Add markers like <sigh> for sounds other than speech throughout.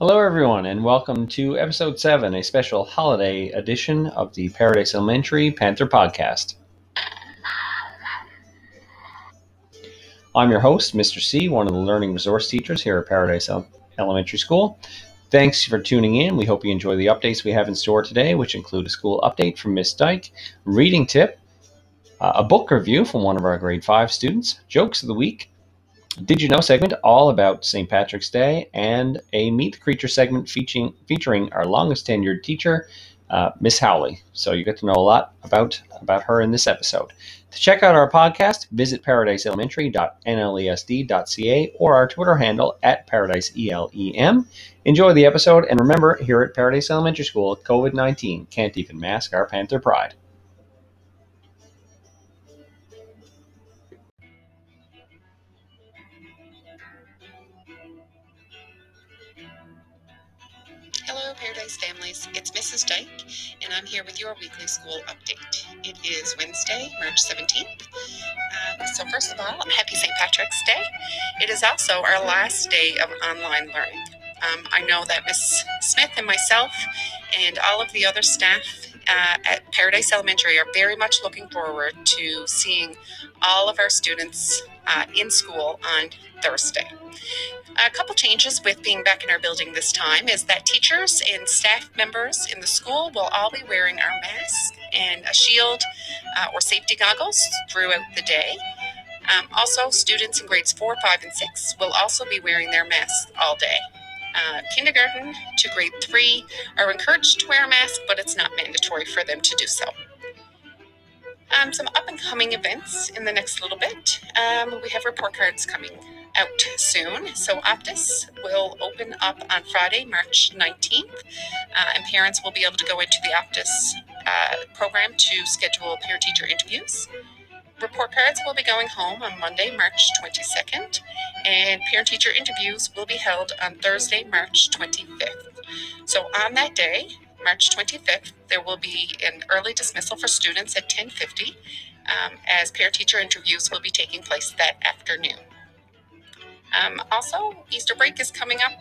Hello, everyone, and welcome to episode 7, a special holiday edition of the Paradise Elementary Panther Podcast. I'm your host, Mr. C, one of the learning resource teachers here at Paradise Elementary School. Thanks for tuning in. We hope you enjoy the updates we have in store today, which include a school update from Miss Dyke, reading tip, uh, a book review from one of our grade 5 students, jokes of the week, did You Know segment all about St. Patrick's Day, and a Meet the Creature segment featuring, featuring our longest tenured teacher, uh, Miss Howley. So you get to know a lot about, about her in this episode. To check out our podcast, visit paradiseelementary.nlesd.ca or our Twitter handle at paradiseelem. Enjoy the episode, and remember, here at Paradise Elementary School, COVID 19 can't even mask our Panther pride. Families. It's Mrs. Dyke, and I'm here with your weekly school update. It is Wednesday, March 17th. Um, so, first of all, happy St. Patrick's Day. It is also our last day of online learning. Um, I know that Miss Smith and myself and all of the other staff uh, at Paradise Elementary are very much looking forward to seeing all of our students uh, in school on Thursday. A couple changes with being back in our building this time is that teachers and staff members in the school will all be wearing our mask and a shield uh, or safety goggles throughout the day. Um, also, students in grades 4, 5, and 6 will also be wearing their masks all day. Uh, kindergarten to grade 3 are encouraged to wear a mask, but it's not mandatory for them to do so. Um, some up and coming events in the next little bit. Um, we have report cards coming out soon. So Optus will open up on Friday, March 19th, uh, and parents will be able to go into the Optus uh, program to schedule peer teacher interviews. Report cards will be going home on Monday, March 22nd, and parent teacher interviews will be held on Thursday, March 25th. So on that day, March 25th, there will be an early dismissal for students at 1050 um, as parent teacher interviews will be taking place that afternoon. Um, also, Easter break is coming up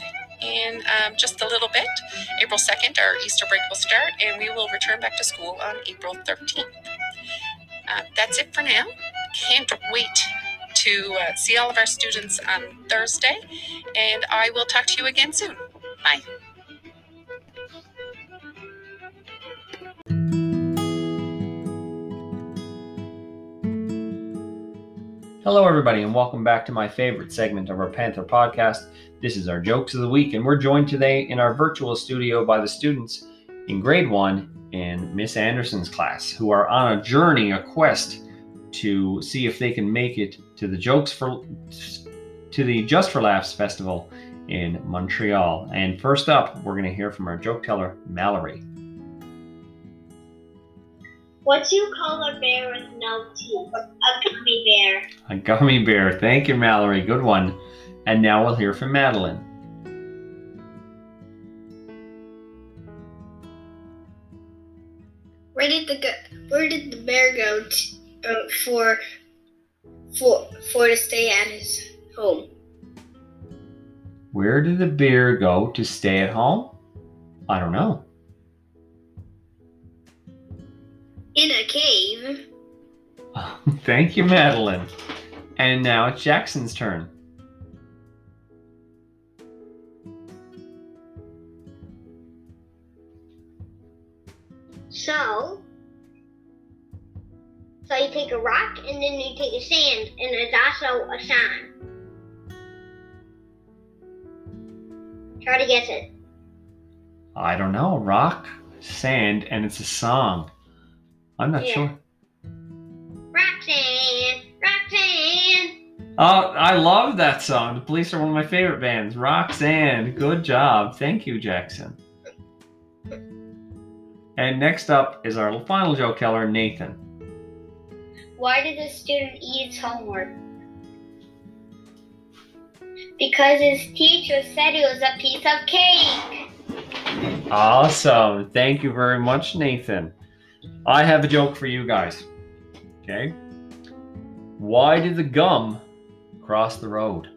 in um, just a little bit. April 2nd, our Easter break will start, and we will return back to school on April 13th. Uh, that's it for now. Can't wait to uh, see all of our students on Thursday, and I will talk to you again soon. Bye. Hello, everybody, and welcome back to my favorite segment of our Panther podcast. This is our Jokes of the Week, and we're joined today in our virtual studio by the students in grade one in Miss Anderson's class, who are on a journey, a quest to see if they can make it to the Jokes for to the Just for Laughs festival in Montreal. And first up, we're going to hear from our joke teller, Mallory. What do you call a bear with no teeth? A gummy bear. A gummy bear. Thank you, Mallory. Good one. And now we'll hear from Madeline. Where did the where did the bear go to, uh, for for for to stay at his home? Where did the bear go to stay at home? I don't know. In a cave. <laughs> Thank you, Madeline. And now it's Jackson's turn. So, so you take a rock and then you take a sand, and there's also a sign. Try to guess it. I don't know. Rock, sand, and it's a song. I'm not Yeah. sure. Roxanne, Roxanne. Oh, I love that song. The Police are one of my favorite bands. Roxanne, good job. Thank you, Jackson. And next up is our final joke teller, Nathan. Why did the student eat his homework? Because his teacher said it was a piece of cake. Awesome. Thank you very much, Nathan. I have a joke for you guys. Okay? Why did the gum cross the road?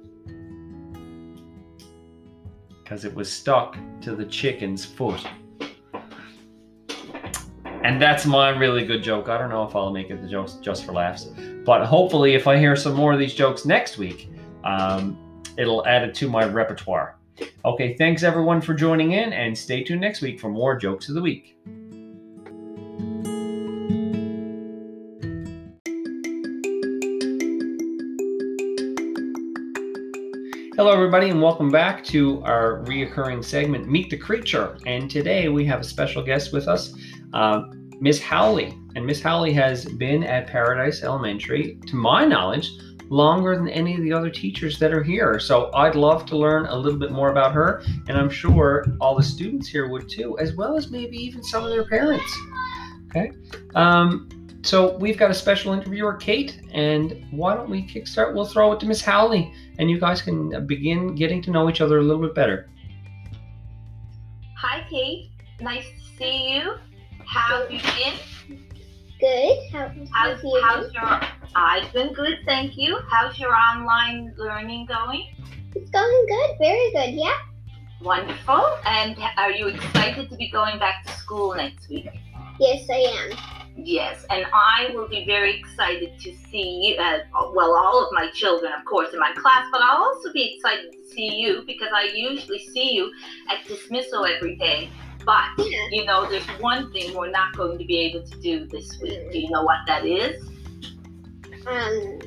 because it was stuck to the chicken's foot. And that's my really good joke. I don't know if I'll make it the jokes just for laughs, but hopefully, if I hear some more of these jokes next week, um, it'll add it to my repertoire. Okay, thanks everyone for joining in, and stay tuned next week for more jokes of the week. Hello, everybody, and welcome back to our reoccurring segment, Meet the Creature. And today we have a special guest with us, uh, Miss Howley. And Miss Howley has been at Paradise Elementary, to my knowledge, longer than any of the other teachers that are here. So I'd love to learn a little bit more about her, and I'm sure all the students here would too, as well as maybe even some of their parents. Okay. Um, so we've got a special interviewer, Kate, and why don't we kickstart? We'll throw it to Miss Howley, and you guys can begin getting to know each other a little bit better. Hi, Kate. Nice to see you. How have you been? Good. How, How's, how's you? how's your? I've been good, thank you. How's your online learning going? It's going good. Very good. Yeah. Wonderful. And are you excited to be going back to school next week? Yes, I am. Yes, and I will be very excited to see, uh, well, all of my children, of course, in my class, but I'll also be excited to see you because I usually see you at dismissal every day. But, Yeah. you know, there's one thing we're not going to be able to do this week. Do you know what that is? Um,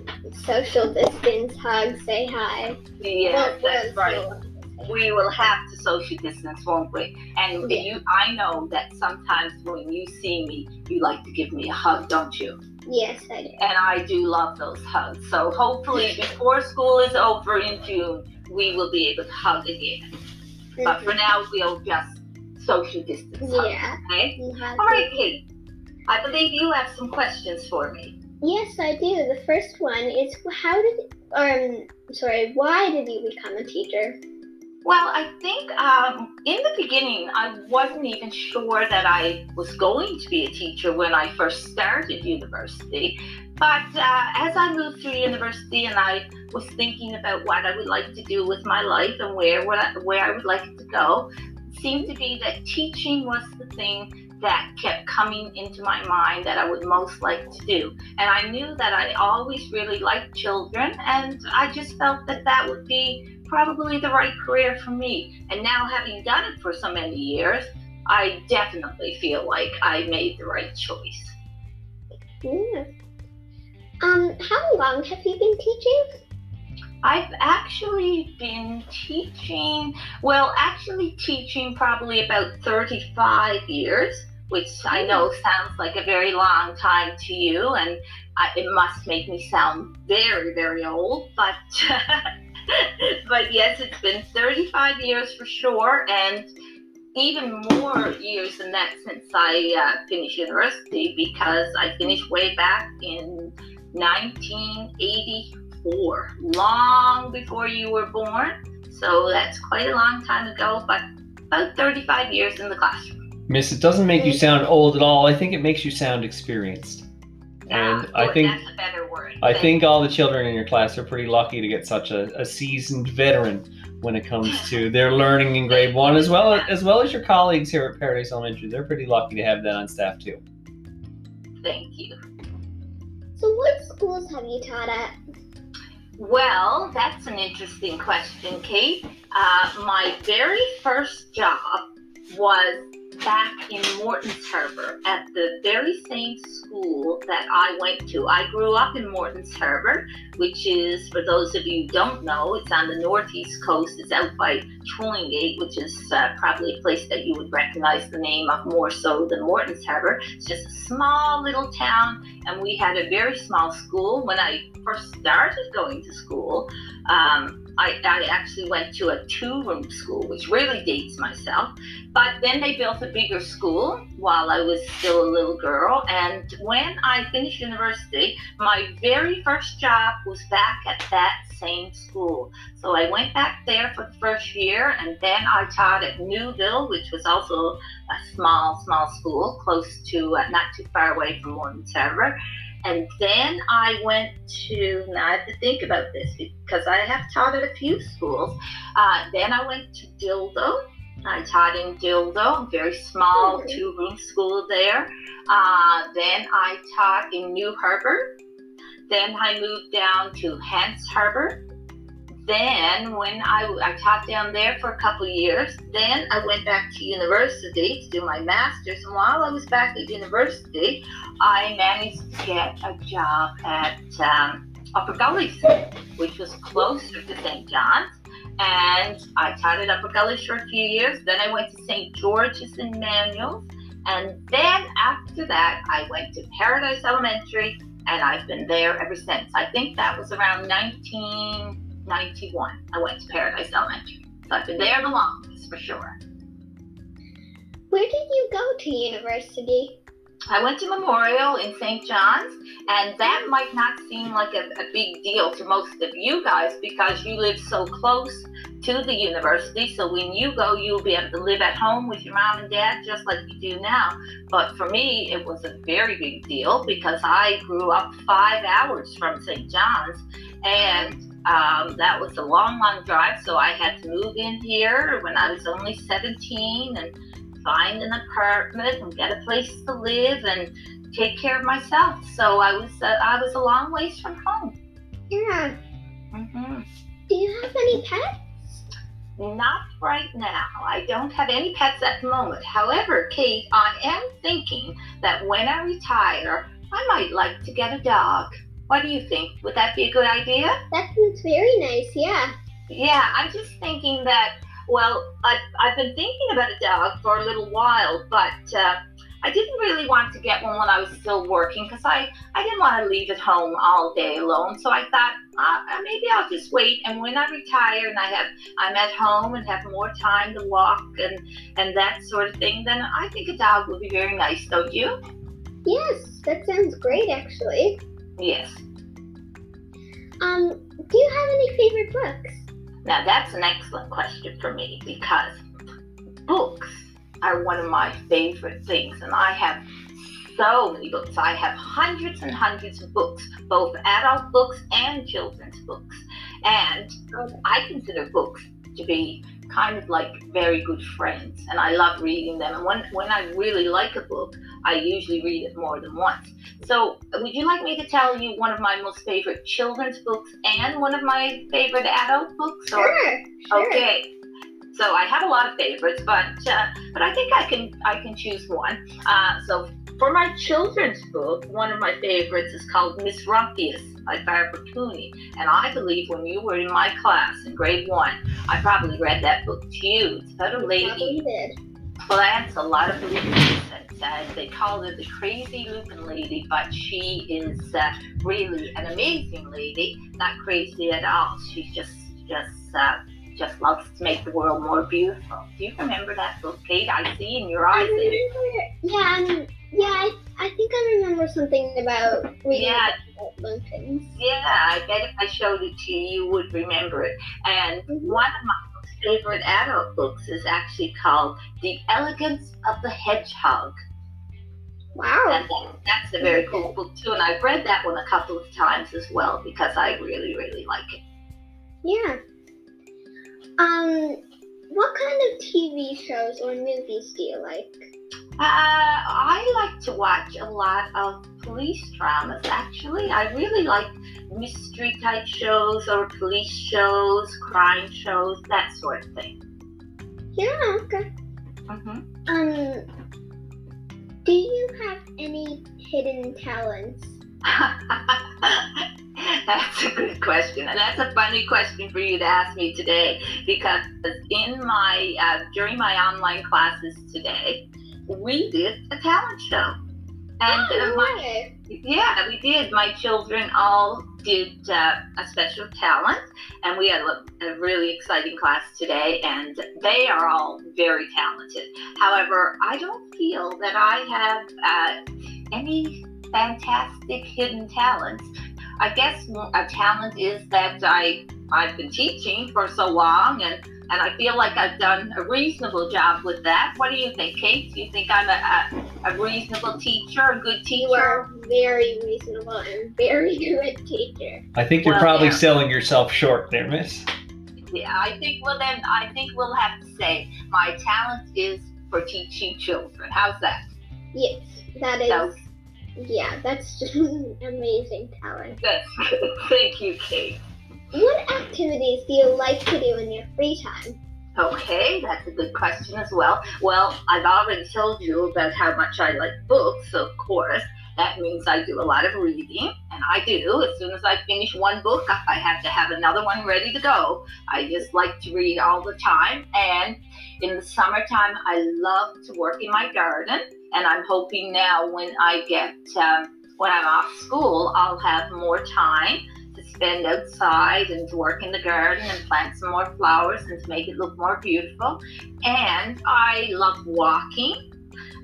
social distance, hug, say hi. Yes, Well, that's right. We will have to social distance, won't we? And Yeah. you, I know that sometimes when you see me, you like to give me a hug, don't you? Yes, I do. and I do love those hugs. So hopefully before school is over in June, we will be able to hug again. But for now, we'll just social distance hug. Yeah. Okay? All Kate. I believe you have some questions for me. Yes, I do. The first one is how did um sorry, why did you become a teacher? Well, I think um, in the beginning, I wasn't even sure that I was going to be a teacher when I first started university. But uh, as I moved through university and I was thinking about what I would like to do with my life and where where I would like to go, it seemed to be that teaching was the thing that kept coming into my mind that I would most like to do. And I knew that I always really liked children, and I just felt that that would be probably the right career for me. And now, having done it for so many years, I definitely feel like I made the right choice. Yeah. Um, how long have you been teaching? I've actually been teaching, well, actually teaching probably about 35 years, which I know sounds like a very long time to you, and I, it must make me sound very, very old, but. <laughs> but yes, it's been 35 years for sure, and even more years than that since I uh, finished university because I finished way back in 1984, long before you were born. So that's quite a long time ago, but about 35 years in the classroom. Miss, it doesn't make you sound old at all. I think it makes you sound experienced. And Ah, I think that's a better word. I think all the children in your class are pretty lucky to get such a, a seasoned veteran when it comes to <laughs> their learning in grade one, as well as well as your colleagues here at Paradise Elementary. They're pretty lucky to have that on staff too. Thank you. So what schools have you taught at? Well, that's an interesting question, Kate. Uh, my very first job was back in Moreton's Harbor at the very same school that I went to. I grew up in Moreton's Harbor, which is, for those of you who don't know, it's on the northeast coast. It's out by Twillingate, which is uh, probably a place that you would recognize the name of more so than Moreton's Harbor. It's just a small little town, and we had a very small school. When I first started going to school, um, I, I actually went to a two room school, which really dates myself. But then they built a bigger school while I was still a little girl. And when I finished university, my very first job was back at that same school. So I went back there for the first year, and then I taught at Newville, which was also a small, small school close to, uh, not too far away from Moreton's Harbor. And then I went to, now I have to think about this because I have taught at a few schools. Uh, then I went to Dildo. I taught in Dildo, very small two room school there. Uh, then I taught in New Harbor. Then I moved down to Hants Harbor. Then, when I, I taught down there for a couple years, then I went back to university to do my master's. And while I was back at university, I managed to get a job at um, Upper Gully, which was closer to St. John's. And I taught at Upper Gully for a few years. Then I went to St. George's in Manuel. And then after that, I went to Paradise Elementary, and I've been there ever since. I think that was around 1991. I went to Paradise Elementary. So I've been there the longest for sure. Where did you go to university? I went to Memorial in St. John's, and that might not seem like a, a big deal to most of you guys because you live so close to the university. So when you go, you'll be able to live at home with your mom and dad just like you do now. But for me, it was a very big deal because I grew up five hours from St. John's, and um, that was a long, long drive. So I had to move in here when I was only 17 and find an apartment and get a place to live and take care of myself. So I was uh, I was a long ways from home. Yeah. hmm Do you have any pets? Not right now. I don't have any pets at the moment. However, Kate, I am thinking that when I retire, I might like to get a dog. What do you think? Would that be a good idea? That sounds very nice. Yeah. Yeah, I'm just thinking that, well, I've, I've been thinking about a dog for a little while, but uh, I didn't really want to get one when I was still working because I, I didn't want to leave at home all day alone. So I thought uh, maybe I'll just wait. And when I retire and I have I'm at home and have more time to walk and, and that sort of thing, then I think a dog would be very nice, don't you? Yes, that sounds great actually. Yes. Um, do you have any favorite books? Now, that's an excellent question for me because books are one of my favorite things, and I have so many books. I have hundreds and hundreds of books, both adult books and children's books. And I consider books to be kind of like very good friends, and I love reading them. And when, when I really like a book, I usually read it more than once. So, would you like me to tell you one of my most favorite children's books and one of my favorite adult books? Or Sure. Sure. Okay. So I have a lot of favorites, but uh, but I think I can I can choose one. Uh, so for my children's book, one of my favorites is called Miss Rumphius by Barbara Cooney, and I believe when you were in my class in grade one, I probably read that book to you. It's about a lady plants a lot of lupins. And, uh, they call her the crazy lupin lady, but she is uh, really an amazing lady. Not crazy at all. She's just just uh, just loves to make the world more beautiful. Do you remember that book, Kate? I see in your eyes. that- remember. Yeah. Um, yeah. I, I think I remember something about reading Yeah. about Lincolns. Yeah, I bet if I showed it to you, you would remember it. And Mhm. one of my most favorite adult books is actually called The Elegance of the Hedgehog. Wow. And that, that's a very cool book too. And I've read that one a couple of times as well because I really, really like it. Yeah. Um, what kind of TV shows or movies do you like? Uh, I like to watch a lot of police dramas actually. I really like mystery type shows or police shows, crime shows, that sort of thing. Yeah. Okay. hmm Um, do you have any hidden talents? <laughs> that's a good question, and that's a funny question for you to ask me today because in my uh, during my online classes today, we did a talent show, and oh, my, yeah, we did. My children all did uh, a special talent, and we had a, a really exciting class today, and they are all very talented. However, I don't feel that I have uh, any fantastic hidden talents. I guess a talent is that I I've been teaching for so long and and I feel like I've done a reasonable job with that. What do you think, Kate? Do you think I'm a, a, a reasonable teacher, a good teacher? You are very reasonable and very <laughs> good teacher. I think you're Well, probably yeah. selling yourself short there, Miss. Yeah, I think well then I think we'll have to say my talent is for teaching children. How's that? Yes, that is. So Yeah, that's <laughs> just amazing talent. that's good. <laughs> Thank you, Kate. What activities do you like to do in your free time? Okay, that's a good question as well. Well, I've already told you about how much I like books, of course. That means I do a lot of reading, and I do. As soon as I finish one book, I have to have another one ready to go. I just like to read all the time, and in the summertime, I love to work in my garden, and I'm hoping now when I get, um, when I'm off school, I'll have more time to spend outside and to work in the garden and plant some more flowers and to make it look more beautiful. And I love walking.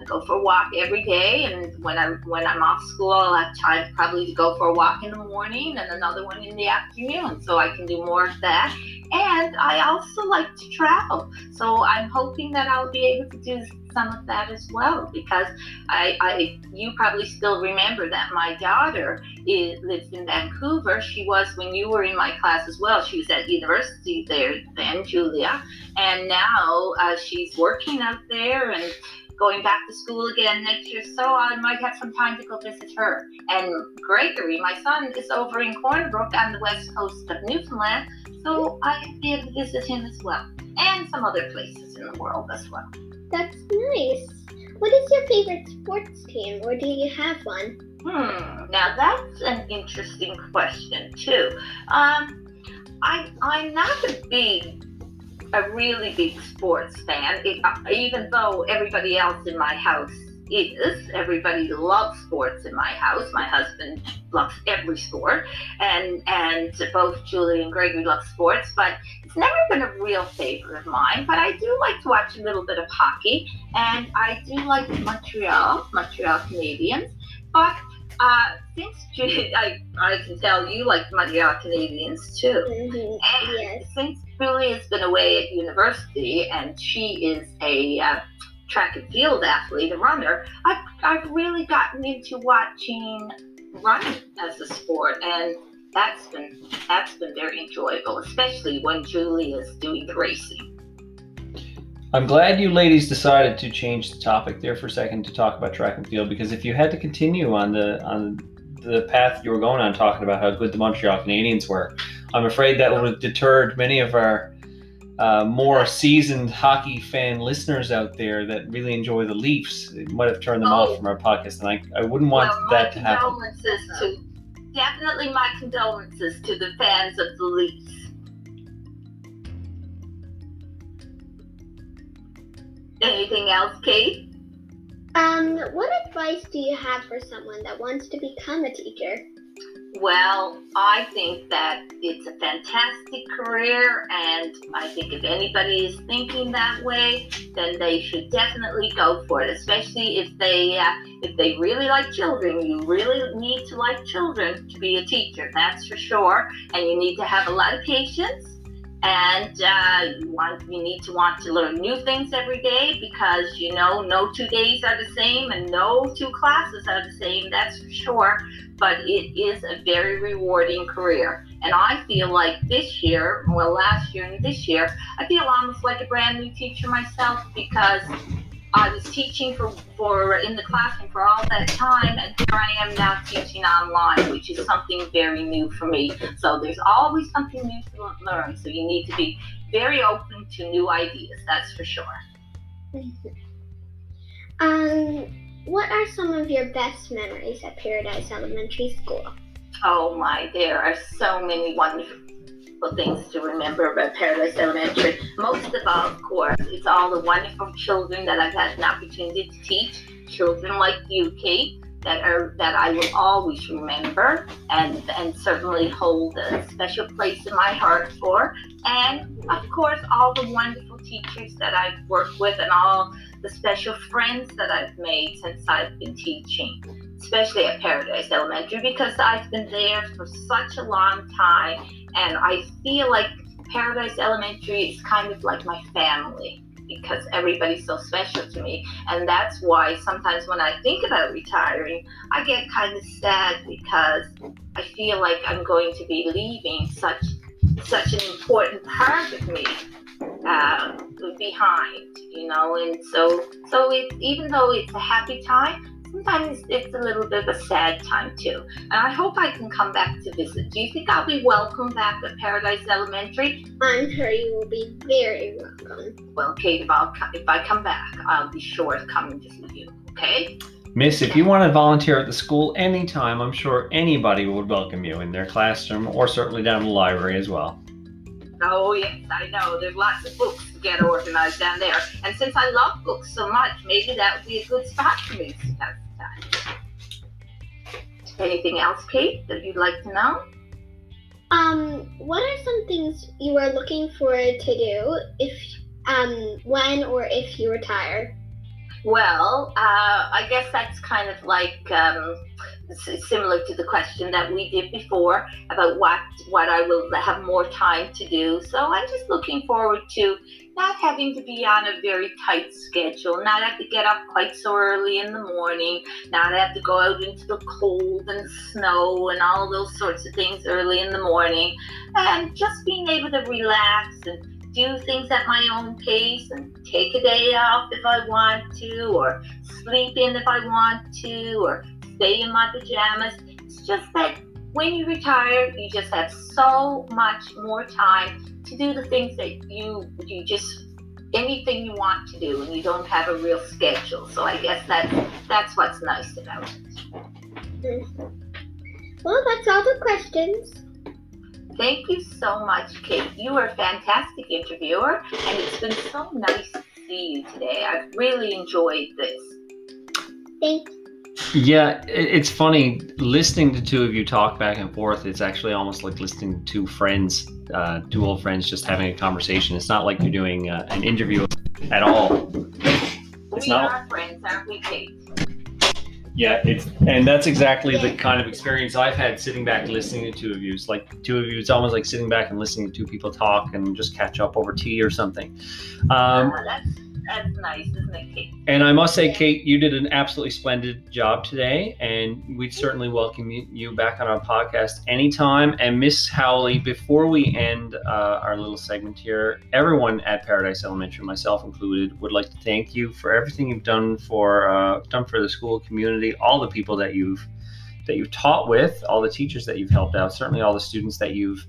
I go for a walk every day, and when I'm when I'm off school, I'll have time probably to go for a walk in the morning and another one in the afternoon, so I can do more of that. And I also like to travel, so I'm hoping that I'll be able to do some of that as well because I, I you probably still remember that my daughter is, lives in Vancouver. She was when you were in my class as well. She was at university there then, Julia, and now uh, she's working out there and going back to school again next year. So I might have some time to go visit her. And Gregory, my son, is over in Corner Brook on the west coast of Newfoundland, so I'll be able to visit him as well, and some other places in the world as well. That's nice. What is your favorite sports team, or do you have one? Hmm. Now that's an interesting question too. Um, I I'm not a big, a really big sports fan. It, even though everybody else in my house is, everybody loves sports in my house. My husband loves every sport, and and both Julie and Gregory love sports, but it's never been a real favorite of mine. But I do like to watch a little bit of hockey, and I do like Montreal, Montreal Canadiens, but. Uh, since Julie, I, I can tell you like Montreal Canadiens too. hmm And Yes. since Julie has been away at university and she is a uh, track and field athlete, a runner, I've, I've really gotten into watching running as a sport, and that's been that's been very enjoyable, especially when Julie is doing the racing. I'm glad you ladies decided to change the topic there for a second to talk about track and field because if you had to continue on the on the path you were going on talking about how good the Montreal Canadiens were, I'm afraid that would have deterred many of our uh, more seasoned hockey fan listeners out there that really enjoy the Leafs. It might have turned them Oh. off from our podcast, and I, I wouldn't want well, that to happen. condolences to definitely my condolences to the fans of the Leafs. Anything else, Kate? Um, what advice do you have for someone that wants to become a teacher? Well, I think that it's a fantastic career, and I think if anybody is thinking that way, then they should definitely go for it. Especially if they uh, if they really like children. You really need to like children to be a teacher. That's for sure. And you need to have a lot of patience. And uh, you want you need to want to learn new things every day because you know no two days are the same and no two classes are the same. That's for sure but it is a very rewarding career. And I feel like this year, well, last year and this year, I feel almost like a brand new teacher myself because I was teaching for, for in the classroom for all that time, and here I am now teaching online, which is something very new for me. So there's always something new to learn. So you need to be very open to new ideas. That's for sure. <laughs> Um, what are some of your best memories at Paradise Elementary School? Oh my, there are so many wonderful things to remember about Paradise Elementary. Most of all, of course, it's all the wonderful children that I've had an opportunity to teach. Children like you, Kate, that are that I will always remember and and certainly hold a special place in my heart for. And of course, all the wonderful teachers that I've worked with and all the special friends that I've made since I've been teaching. Especially at Paradise Elementary, because I've been there for such a long time, and I feel like Paradise Elementary is kind of like my family because everybody's so special to me. And that's why sometimes when I think about retiring, I get kind of sad because I feel like I'm going to be leaving such such an important part of me uh, behind, you know. And so so it even though it's a happy time, sometimes it's a little bit of a sad time too. And I hope I can come back to visit. Do you think I'll be welcome back at Paradise Elementary? I'm sure you will be very welcome. Well, Kate, if, I'll, if I come back, I'll be sure to come and visit you, okay? Miss, if you want to volunteer at the school anytime, I'm sure anybody would welcome you in their classroom or certainly down in the library as well. Oh, yes, I know. There's lots of books to get organized down there. And since I love books so much, maybe that would be a good spot for me to time. Anything else, Kate, that you'd like to know? Um, what are some things you are looking forward to do if, um, when or if you retire? Well, uh, I guess that's kind of like um, similar to the question that we did before about what what I will have more time to do. So I'm just looking forward to not having to be on a very tight schedule, not have to get up quite so early in the morning, not have to go out into the cold and snow and all those sorts of things early in the morning, and just being able to relax and do things at my own pace and take a day off if I want to, or sleep in if I want to, or stay in my pajamas. It's just that when you retire, you just have so much more time to do the things that you you just anything you want to do, and you don't have a real schedule. So I guess that's that's what's nice about it. Mm-hmm. Well, that's all the questions. Thank you so much, Kate. You are a fantastic interviewer, and it's been so nice to see you today. I've really enjoyed this. Thank Yeah, it's funny listening to two of you talk back and forth. It's actually almost like listening to two friends, uh, two old friends, just having a conversation. It's not like you're doing uh, an interview at all. It's we not- are friends, aren't we, Kate? Yeah, it's and that's exactly the kind of experience I've had sitting back listening to two of you. It's like two of you. It's almost like sitting back and listening to two people talk and just catch up over tea or something. Um, Uh, that's nice, isn't it, Kate? And I must say, Kate, you did an absolutely splendid job today, and we'd certainly welcome you- you back on our podcast anytime. And Miss Howley, before we end uh, our little segment here, everyone at Paradise Elementary, myself included, would like to thank you for everything you've done for uh, done for the school community, all the people that you've that you've taught with, all the teachers that you've helped out, certainly all the students that you've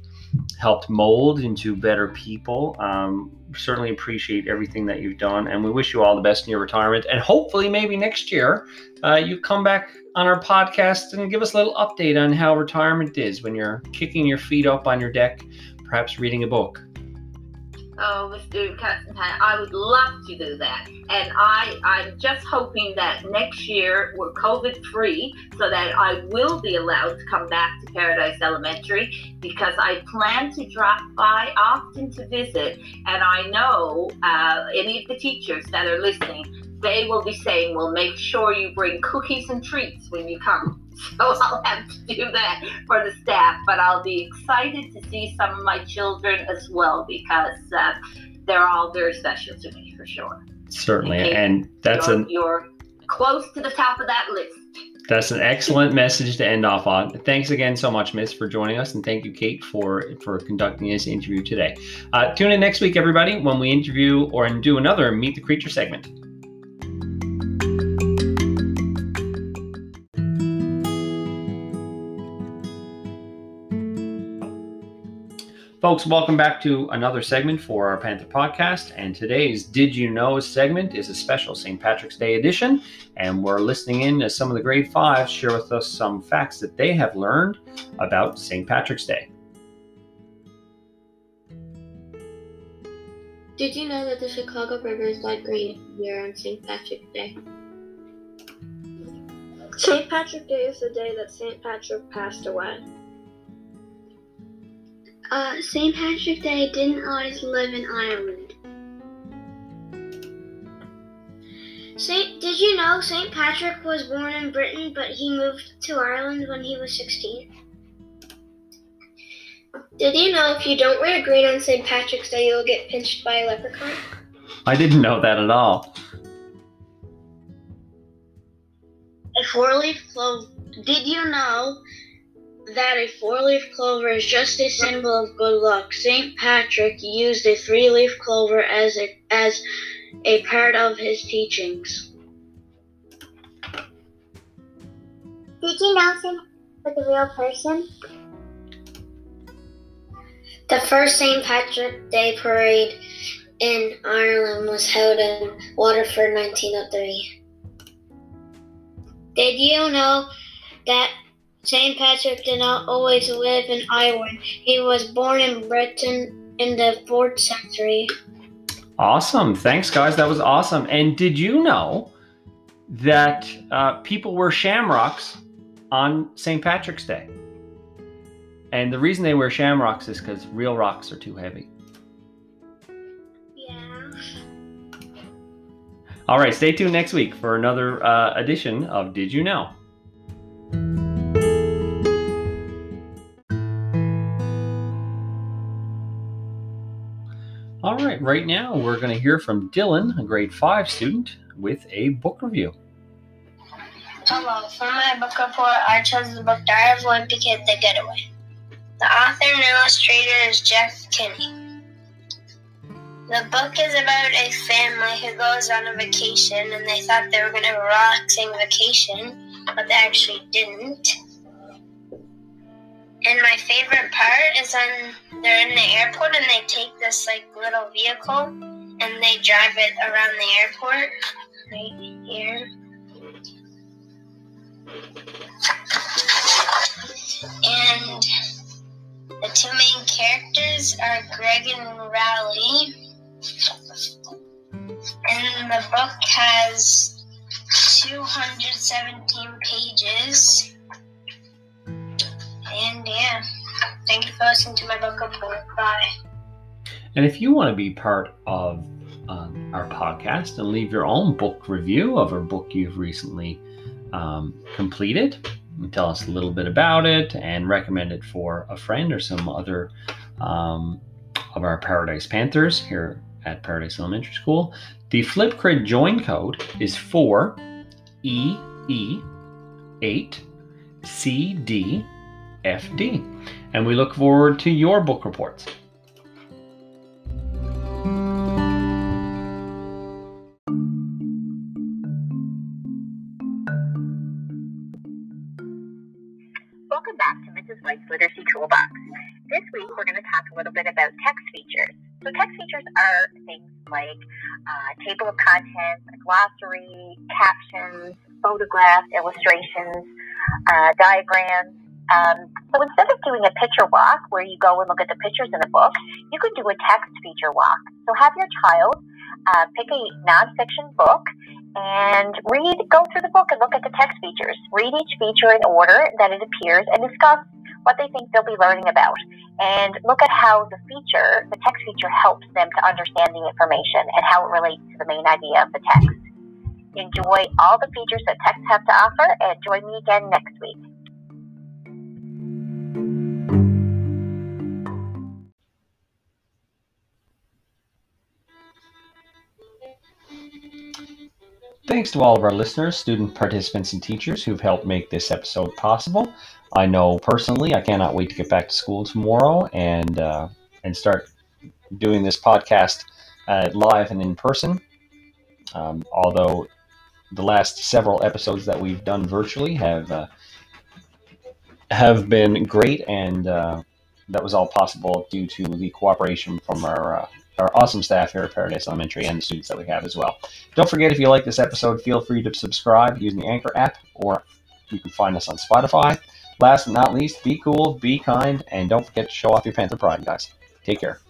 helped mold into better people. Um, certainly appreciate everything that you've done, and we wish you all the best in your retirement. And hopefully, maybe next year, uh, you come back on our podcast and give us a little update on how retirement is when you're kicking your feet up on your deck, perhaps reading a book. Oh, Mr. Constantine, I would love to do that. And I, I'm just hoping that next year we're COVID free so that I will be allowed to come back to Paradise Elementary because I plan to drop by often to visit. And I know uh, any of the teachers that are listening, they will be saying, well, make sure you bring cookies and treats when you come. So <laughs> I'll have to do that for the staff, but I'll be excited to see some of my children as well because uh, they're all very special to me for sure. Certainly, Okay. and that's you're, an you're close to the top of that list. that's an excellent message to end off on. Thanks again so much, Miss, for joining us, and thank you, Kate, for for conducting this interview today. Uh, tune in next week, everybody, when we interview or do another Meet the Creature segment. Folks, welcome back to another segment for our Panther podcast. And today's Did You Know segment is a special St. Patrick's Day edition. And we're listening in as some of the grade fives share with us some facts that they have learned about St. Patrick's Day. Did you know that the Chicago River is light green here on St. Patrick's Day? St. Patrick Day is the day that St. Patrick passed away. Uh, St. Patrick Day didn't always live in Ireland. Saint, did you know St. Patrick was born in Britain, but he moved to Ireland when he was 16? Did you know if you don't wear green on St. Patrick's Day, you'll get pinched by a leprechaun? I didn't know that at all. A four-leaf clover. Did you know that a four-leaf clover is just a symbol of good luck? Saint Patrick used a three-leaf clover as a as a part of his teachings. Did you know St. was a real person? The first St. Patrick Day parade in Ireland was held in Waterford 1903. Did you know that St. Patrick did not always live in Ireland? He was born in Britain in the 4th century. Awesome. Thanks, guys. That was awesome. And did you know that uh, people wear shamrocks on St. Patrick's Day? And the reason they wear shamrocks is because real rocks are too heavy. Yeah. All right, stay tuned next week for another uh, edition of Did You Know? Right, now we're going to hear from Dylan, a grade five student, with a book review. Hello, for my book report, I chose the book Diary of Wimpy Kid, The Getaway. The author and illustrator is Jeff Kinney. The book is about a family who goes on a vacation and they thought they were going to have a relaxing vacation, but they actually didn't. And my favorite part is when they're in the airport and they take this like little vehicle and they drive it around the airport right here. And the two main characters are Greg and Rowley. And the book has 217 pages. And yeah, thank you for listening to my book report. Bye. And if you want to be part of um, our podcast and leave your own book review of a book you've recently um, completed, tell us a little bit about it and recommend it for a friend or some other um, of our Paradise Panthers here at Paradise Elementary School. The Flipgrid join code is 4EE8CD, and we look forward to your book reports. Welcome back to Mrs. White's Literacy Toolbox. This week we're going to talk a little bit about text features. So text features are things like uh, table of contents, a glossary, captions, photographs, illustrations, uh, diagrams. Um, so instead of doing a picture walk where you go and look at the pictures in a book, you could do a text feature walk. So have your child uh, pick a nonfiction book and read, go through the book and look at the text features. Read each feature in order that it appears and discuss what they think they'll be learning about. And look at how the feature, the text feature helps them to understand the information and how it relates to the main idea of the text. Enjoy all the features that text have to offer and join me again next week. Thanks to all of our listeners, student participants, and teachers who've helped make this episode possible. I know personally, I cannot wait to get back to school tomorrow and uh, and start doing this podcast uh, live and in person. Um, although the last several episodes that we've done virtually have uh, have been great, and uh, that was all possible due to the cooperation from our uh, our awesome staff here at Paradise Elementary and the students that we have as well. Don't forget, if you like this episode, feel free to subscribe using the Anchor app, or you can find us on Spotify. Last but not least, be cool, be kind, and don't forget to show off your Panther pride, guys. Take care.